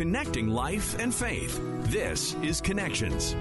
Connecting life and faith. This is Connections.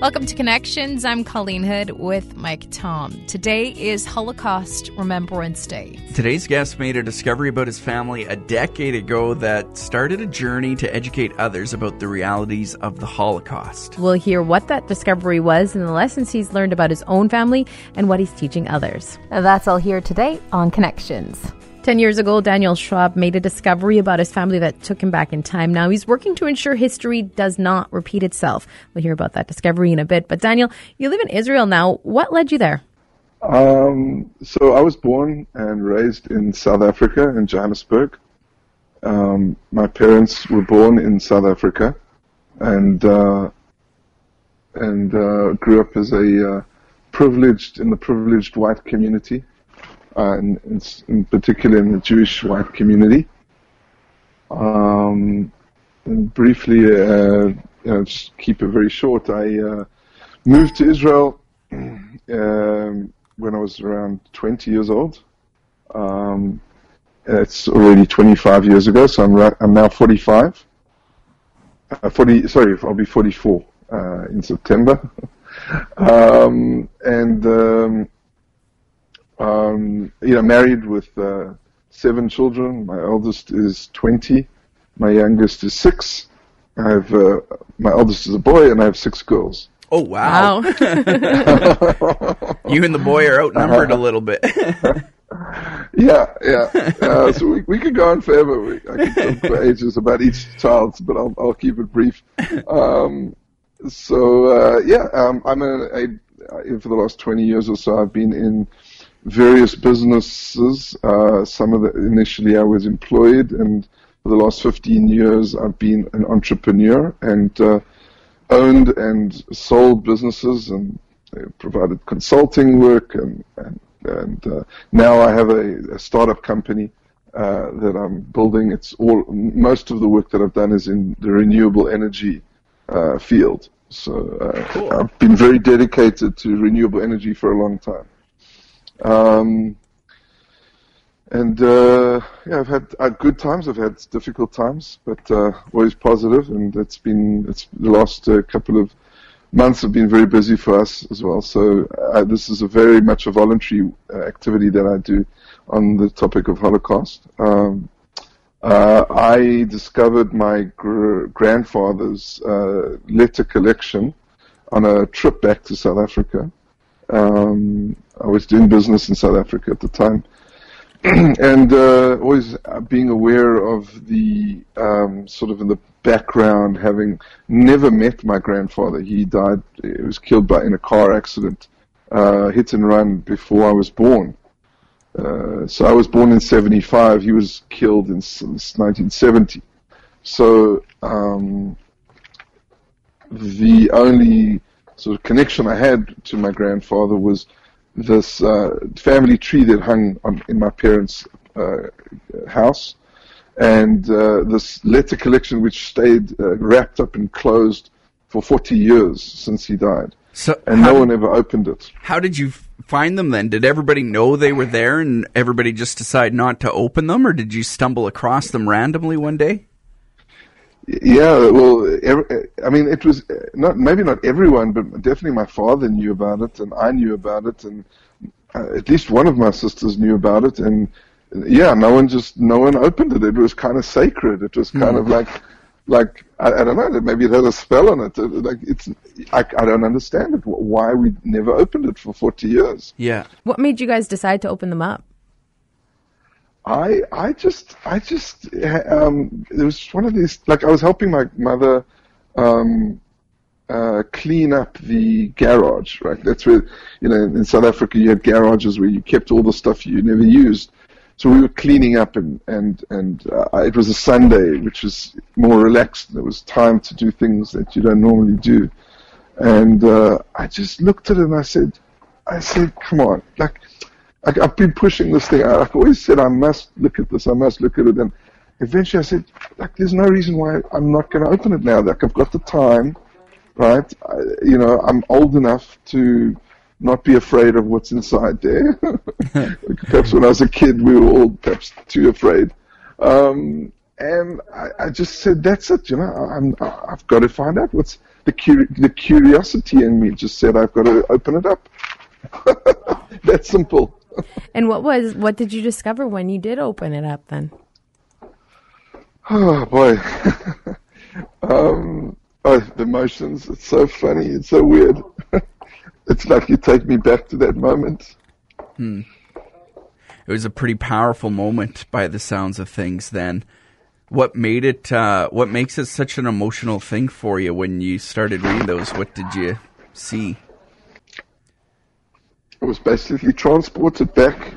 Welcome to Connections. I'm Colleen Hood with Mike Tom. Today is Holocaust Remembrance Day. Today's guest made a discovery about his family a decade ago that started a journey to educate others about the realities of the Holocaust. We'll hear what that discovery was and the lessons he's learned about his own family and what he's teaching others. That's all here today on Connections. Ten years ago, Daniel Schwab made a discovery about his family that took him back in time. Now he's working to ensure history does not repeat itself. We'll hear about that discovery in a bit. But Daniel, you live in Israel now. What led you there? Um, so I was born and raised in South Africa, in Johannesburg. Um, my parents were born in South Africa, and uh, and uh, grew up as a uh, privileged in the privileged white community uh, in, in, particular in the Jewish white community. Um, briefly, uh, know, just keep it very short, I uh, moved to Israel um, when I was around 20 years old. Um, it's already 25 years ago, so I'm, ra- I'm now 45. Uh, 40, sorry, I'll be 44 uh, in September. um, and um, you know, married with uh, seven children. My eldest is 20. My youngest is six. I have uh, my eldest is a boy, and I have six girls. Oh wow! wow. you and the boy are outnumbered a little bit. yeah, yeah. Uh, so we we could go on forever. We, I could talk for ages about each child, but I'll I'll keep it brief. Um, so uh, yeah, um, I'm a, a, for the last 20 years or so, I've been in various businesses. Uh, some of the initially I was employed, and for the last 15 years I've been an entrepreneur and uh, owned and sold businesses and uh, provided consulting work, and and, and uh, now I have a, a startup company. Uh, that I'm building. It's all most of the work that I've done is in the renewable energy uh, field. So cool. I've been very dedicated to renewable energy for a long time. Um, and uh, yeah, I've had uh, good times. I've had difficult times, but uh, always positive. And it's been it's the last uh, couple of months have been very busy for us as well. So uh, this is a very much a voluntary uh, activity that I do on the topic of Holocaust. Um, I discovered my gr- grandfather's letter collection on a trip back to South Africa. Um, I was doing business in South Africa at the time, and uh, always being aware of the um, sort of in the background, having never met my grandfather. He died. He was killed by in a car accident, uh, hit and run before I was born. Uh, so I was born in '75. He was killed in 1970. So um, the only sort of connection I had to my grandfather was this uh, family tree that hung on, in my parents' uh, house, and uh, this letter collection which stayed uh, wrapped up and closed for 40 years since he died. So and no one ever opened it. How did you find them then? Did everybody know they were there and everybody just decide not to open them, or did you stumble across them randomly one day? Yeah, well, every, I mean, it was not maybe not everyone, but definitely my father knew about it, and I knew about it, and uh, at least one of my sisters knew about it, and yeah, no one just no one opened it. It was kind of sacred. It was kind mm. of like, like I, I, don't know, maybe it had a spell on it. Like it's, I, I don't understand it. Why we never opened it for forty years? Yeah. What made you guys decide to open them up? I I just I just um, it was one of these like I was helping my mother um, uh, clean up the garage, right? That's where you know in South Africa you had garages where you kept all the stuff you never used. So we were cleaning up, and and and uh, it was a Sunday, which was more relaxed. There was time to do things that you don't normally do, and uh, I just looked at it and I said, I said, come on, like I, have been pushing this thing. I've always said I must look at this. I must look at it. And eventually, I said, like, there's no reason why I'm not going to open it now. Like, I've got the time, right? I, you know, I'm old enough to not be afraid of what's inside there. perhaps when I was a kid, we were all perhaps too afraid. Um, and I, I, just said, "That's it." You know, I'm, I've got to find out what's the the curiosity in me. Just said, "I've got to open it up." That's simple. And what was what did you discover when you did open it up? Then. Oh boy. um, oh, the emotions. It's so funny. It's so weird. it's like you take me back to that moment. Hmm. It was a pretty powerful moment by the sounds of things then what made it uh, what makes it such an emotional thing for you when you started reading those what did you see i was basically transported back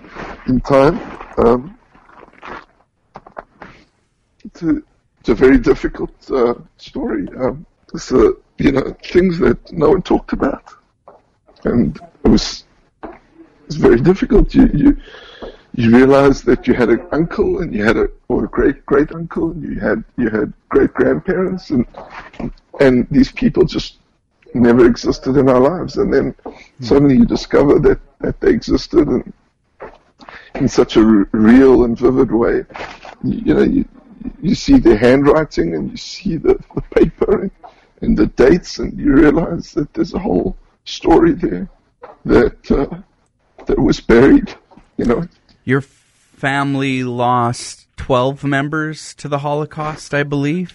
in time um, to, a very difficult uh, story. Um, so you know things that no one talked about. And it was it was very difficult. You you you realized that you had an uncle and you had a or a great great uncle and you had you had great grandparents and and these people just never existed in our lives. And then suddenly you discover that that they existed and in such a r- real and vivid way. You, you, know you you see the handwriting and you see the, the paper and, and the dates and you realize that there's a whole story there that uh, that was buried you know. Your family lost 12 members to the Holocaust, I believe.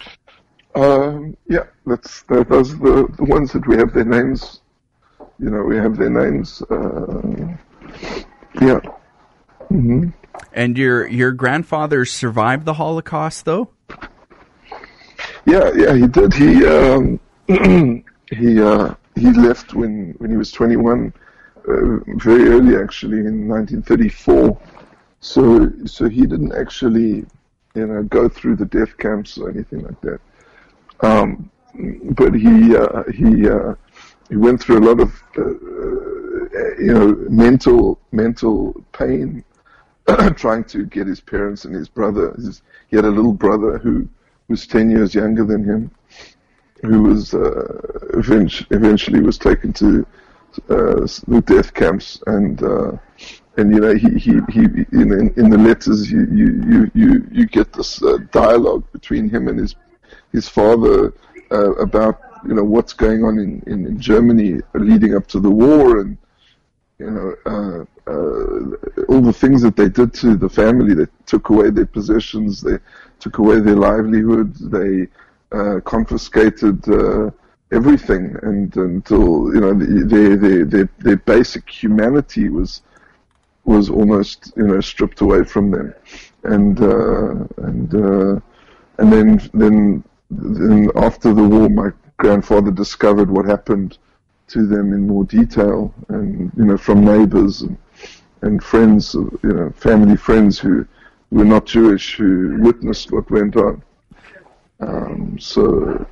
Um, yeah, that's that, those are the, the ones that we have their names. You know, we have their names. Uh, yeah. Mm-hmm. And your your grandfather survived the Holocaust, though. Yeah, yeah, he did. He um, he uh, he left when when he was 21, uh, very early actually in 1934. So, so he didn't actually, you know, go through the death camps or anything like that. Um, but he, uh, he, uh, he went through a lot of, uh, you know, mental, mental pain, trying to get his parents and his brother. His, he had a little brother who was 10 years younger than him, who was, uh, eventually, eventually was taken to, uh, the death camps and, uh, and you know he he, he in, in the letters you you you you get this dialogue between him and his his father uh, about you know what's going on in, in, in, Germany leading up to the war and you know uh, uh all the things that they did to the family. They took away their possessions. They took away their livelihood. They uh, confiscated uh, everything. And until you know their their their, their basic humanity was was almost you know stripped away from them, and uh, and and then then then after the war, my grandfather discovered what happened to them in more detail, and you know from neighbors and and friends, you know family friends who were not Jewish who witnessed what went on. Um, so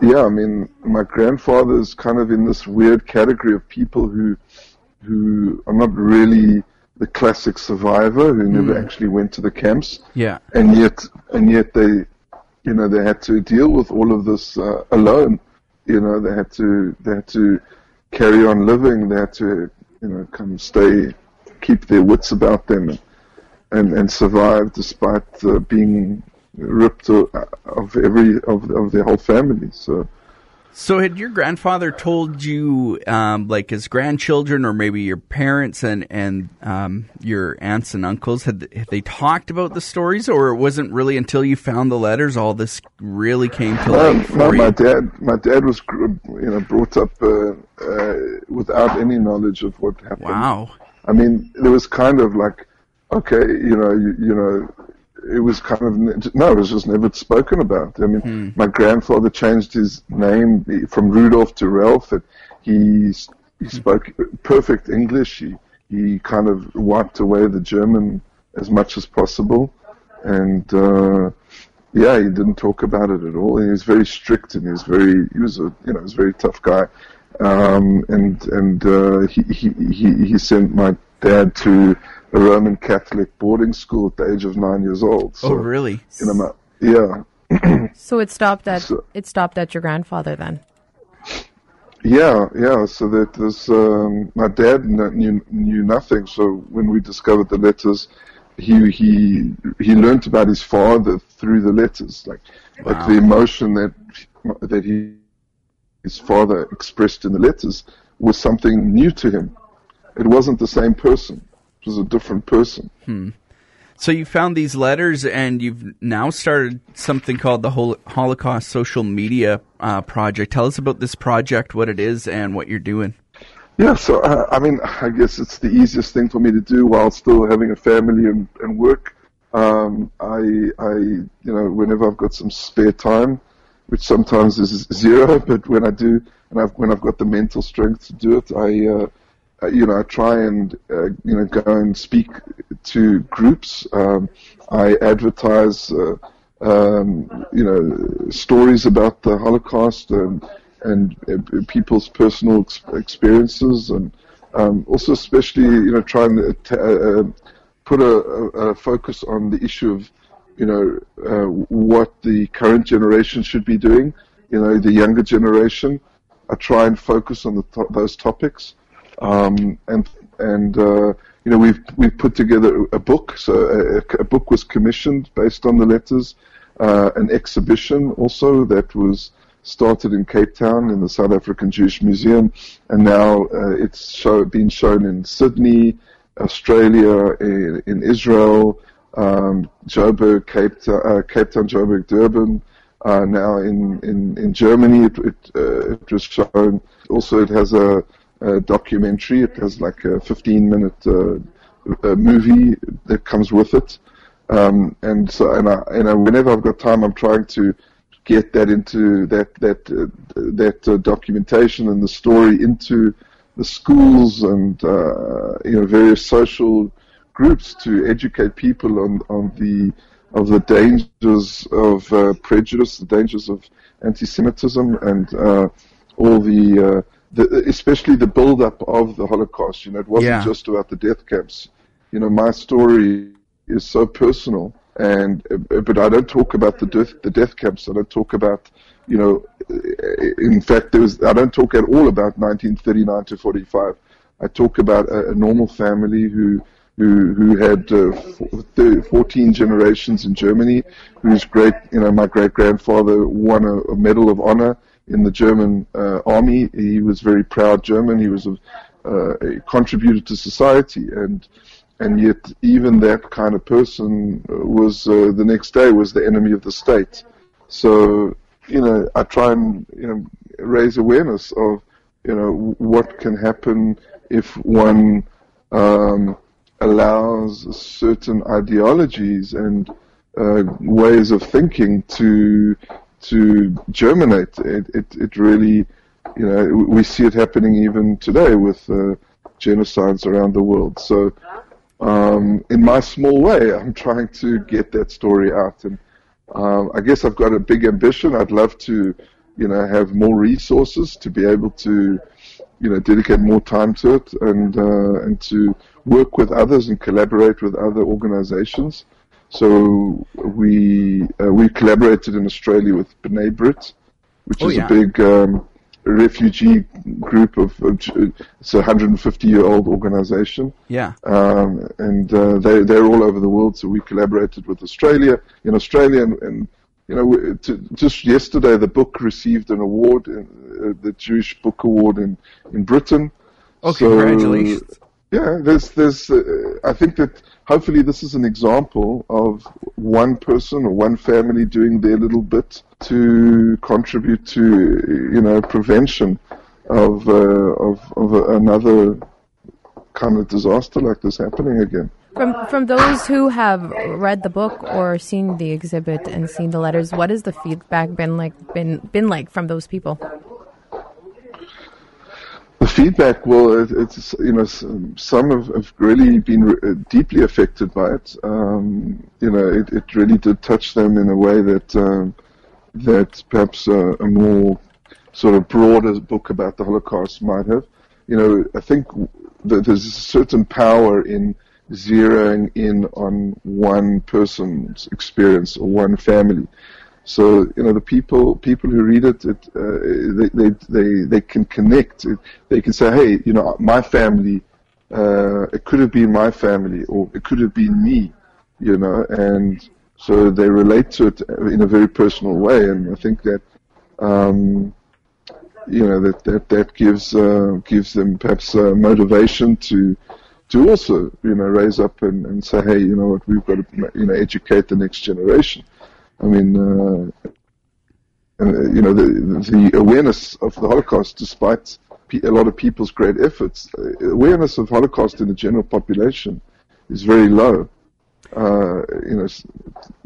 yeah, I mean, my grandfather is kind of in this weird category of people who who are not really the classic survivor who never mm. actually went to the camps. Yeah. And yet, and yet they, you know, they had to deal with all of this uh, alone. You know, they had to, they had to carry on living. They had to, you know, come stay, keep their wits about them, and and, and survive despite uh, being ripped of, of every of of their whole family. So so, had your grandfather told you, um, like his grandchildren, or maybe your parents and and um, your aunts and uncles, had, had, they talked about the stories, or it wasn't really until you found the letters all this really came to light? no, my dad, my dad was you know brought up uh, uh, without any knowledge of what happened. Wow. I mean, there was kind of like, okay, you know, you, you know, it was kind of no, it was just never spoken about. I mean, hmm. my grandfather changed his name from Rudolf to Ralph. And he he spoke perfect English. He he kind of wiped away the German as much as possible, and uh, yeah, he didn't talk about it at all. And he was very strict, and he was very he was a you know he was a very tough guy. Um, and and uh, he, he he he sent my dad to a Roman Catholic boarding school at the age of nine years old. So, oh, really? You know, yeah. so it stopped at so, it stopped at your grandfather then. Yeah, yeah. So that was um, my dad knew knew nothing. So when we discovered the letters, he he he learned about his father through the letters, like wow. like the emotion that that he his father expressed in the letters was something new to him. It wasn't the same person. It was a different person. Hmm. So you found these letters, and you've now started something called the Holocaust Social Media uh, Project. Tell us about this project, what it is, and what you're doing. Yeah, so uh, I mean, I guess it's the easiest thing for me to do while still having a family and, and work. Um, I, I, you know, whenever I've got some spare time, which sometimes is zero, but when I do, and I've, when I've got the mental strength to do it, I, uh, you know, I try and, uh, you know, go and speak to groups. Um, I advertise, uh, um, you know, stories about the Holocaust and and uh, people's personal ex- experiences, and um, also especially you know trying to uh, uh, put a, a, focus on the issue of you know uh, what the current generation should be doing. You know, the younger generation. I try and focus on to- those topics, um, and and uh, you know we've we've put together a book. So a, a book was commissioned based on the letters. Uh, an exhibition also that was started in Cape Town in the South African Jewish Museum, and now uh, it's show, been shown in Sydney, Australia, in, in Israel, um, Joburg, Cape, uh, Cape Town, Joburg, Durban. Uh, now in, in, in Germany, it, it, uh, it, was shown. Also, it has a, a, documentary. It has like a 15 minute uh, movie that comes with it. Um, and so, and I, and I, whenever I've got time, I'm trying to get that into that that uh, that uh, documentation and the story into the schools and uh, you know various social groups to educate people on on the of the dangers of uh, prejudice, the dangers of anti-Semitism, and uh, all the, uh, the, especially the build-up of the Holocaust. You know, it wasn't yeah. just about the death camps. You know, my story is so personal and uh, but I don't talk about the death the death camps. I don't talk about you know. In fact, there was I don't talk at all about 1939 to 45. I talk about a, a normal family who who who had uh, 14 generations in Germany, whose great you know my great grandfather won a, a, Medal of Honor in the German uh, army. He was very proud German. He was a, uh, a contributed to society and and yet even that kind of person was uh, the next day was the enemy of the state. So you know, I try and you know raise awareness of you know what can happen if one um, allows certain ideologies and uh, ways of thinking to to germinate. It, it, it really, you know, we see it happening even today with uh, genocides around the world. So um, in my small way, I'm trying to get that story out. And um, I guess I've got a big ambition. I'd love to, you know, have more resources to be able to, you know, dedicate more time to it and uh, and to work with others and collaborate with other organizations. So we uh, we collaborated in Australia with B'nai B'rith, which oh, is yeah. a big um, refugee group of, of it's a 150 year old organization. Yeah. Um, and uh, they they're all over the world. So we collaborated with Australia in Australia, and, and you know, to, just yesterday the book received an award, in, uh, the Jewish Book Award in in Britain. Oh, so, congratulations! Yeah, there's there's uh, I think that hopefully this is an example of one person or one family doing their little bit to contribute to you know prevention of uh, of of another kind of disaster like this happening again. From from those who have read the book or seen the exhibit and seen the letters, what has the feedback been like? Been been like from those people? Feedback, well, it, it's you know some have, have really been re- uh, deeply affected by it. Um, you know, it, it really did touch them in a way that um, that perhaps a, a, more sort of broader book about the Holocaust might have. You know, I think that there's a certain power in zeroing in on one person's experience or one family. So you know the people people who read it, it uh, they, they they they can connect. They can say, hey, you know, my family. Uh, it could have been my family, or it could have been me. you know, and so they relate to it in a very personal way, and I think that. Um, you know that that that gives uh, gives them perhaps motivation to to also you know raise up and, and say hey you know what we've got to you know educate the next generation. I mean uh, uh you know the the awareness of the Holocaust, despite a lot of people's great efforts, uh, awareness of Holocaust in the general population is very low. Uh, you know,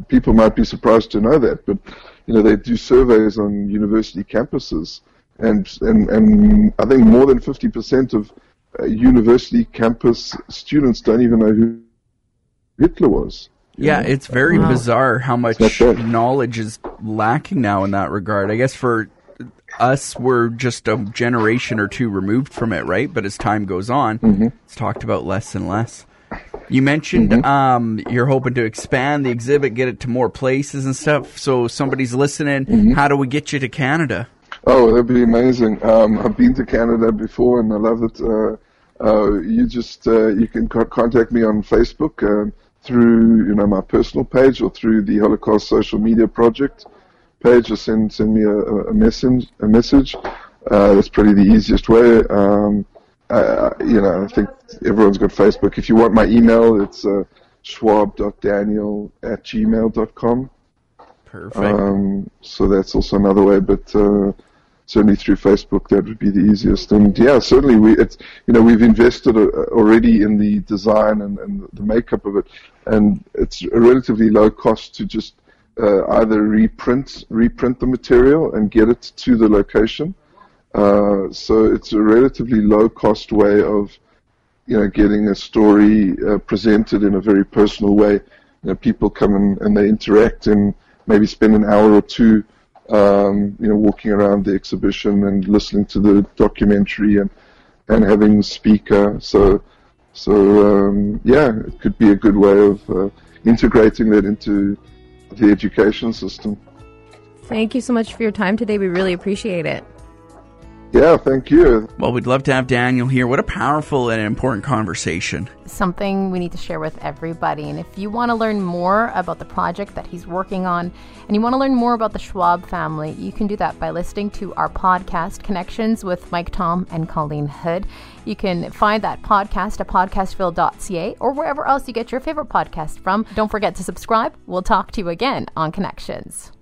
people might be surprised to know that, but you know they do surveys on university campuses and and and I think more than fifty percent of uh, university campus students don't even know who Hitler was. Yeah, know? it's very wow. bizarre how much knowledge is lacking now in that regard. I guess for us, we're just a generation or two removed from it, right? But as time goes on, mm-hmm. it's talked about less and less. You mentioned mm-hmm. um, you're hoping to expand the exhibit, get it to more places and stuff. So somebody's listening. Mm-hmm. How do we get you to Canada? Oh, that'd be amazing. Um, I've been to Canada before, and I love it. Uh, uh, you just uh, you can co- contact me on Facebook uh, through you know my personal page or through the Holocaust Social Media Project page, or send send me a, a message. A message. Uh, that's probably the easiest way. Um, uh, you know, I think everyone's got Facebook. If you want my email, it's uh, schwab.daniel at gmail.com. Perfect. Um, so that's also another way, but uh, certainly through Facebook, that would be the easiest. And yeah, certainly we, it's, you know, we've invested uh, already in the design and, and the makeup of it, and it's a relatively low cost to just uh, either reprint reprint the material and get it to the location. Uh, so it's a relatively low cost way of, you know, getting a story uh, presented in a very personal way. You know, people come and, and they interact and maybe spend an hour or two um, you know, walking around the exhibition and listening to the documentary and and having the speaker. So so um, yeah, it could be a good way of uh, integrating that into the education system. Thank you so much for your time today. We really appreciate it. Yeah, thank you. Well, we'd love to have Daniel here. What a powerful and important conversation. Something we need to share with everybody. And if you want to learn more about the project that he's working on and you want to learn more about the Schwab family, you can do that by listening to our podcast, Connections with Mike Tom and Colleen Hood. You can find that podcast at podcastville.ca or wherever else you get your favorite podcast from. Don't forget to subscribe. We'll talk to you again on Connections.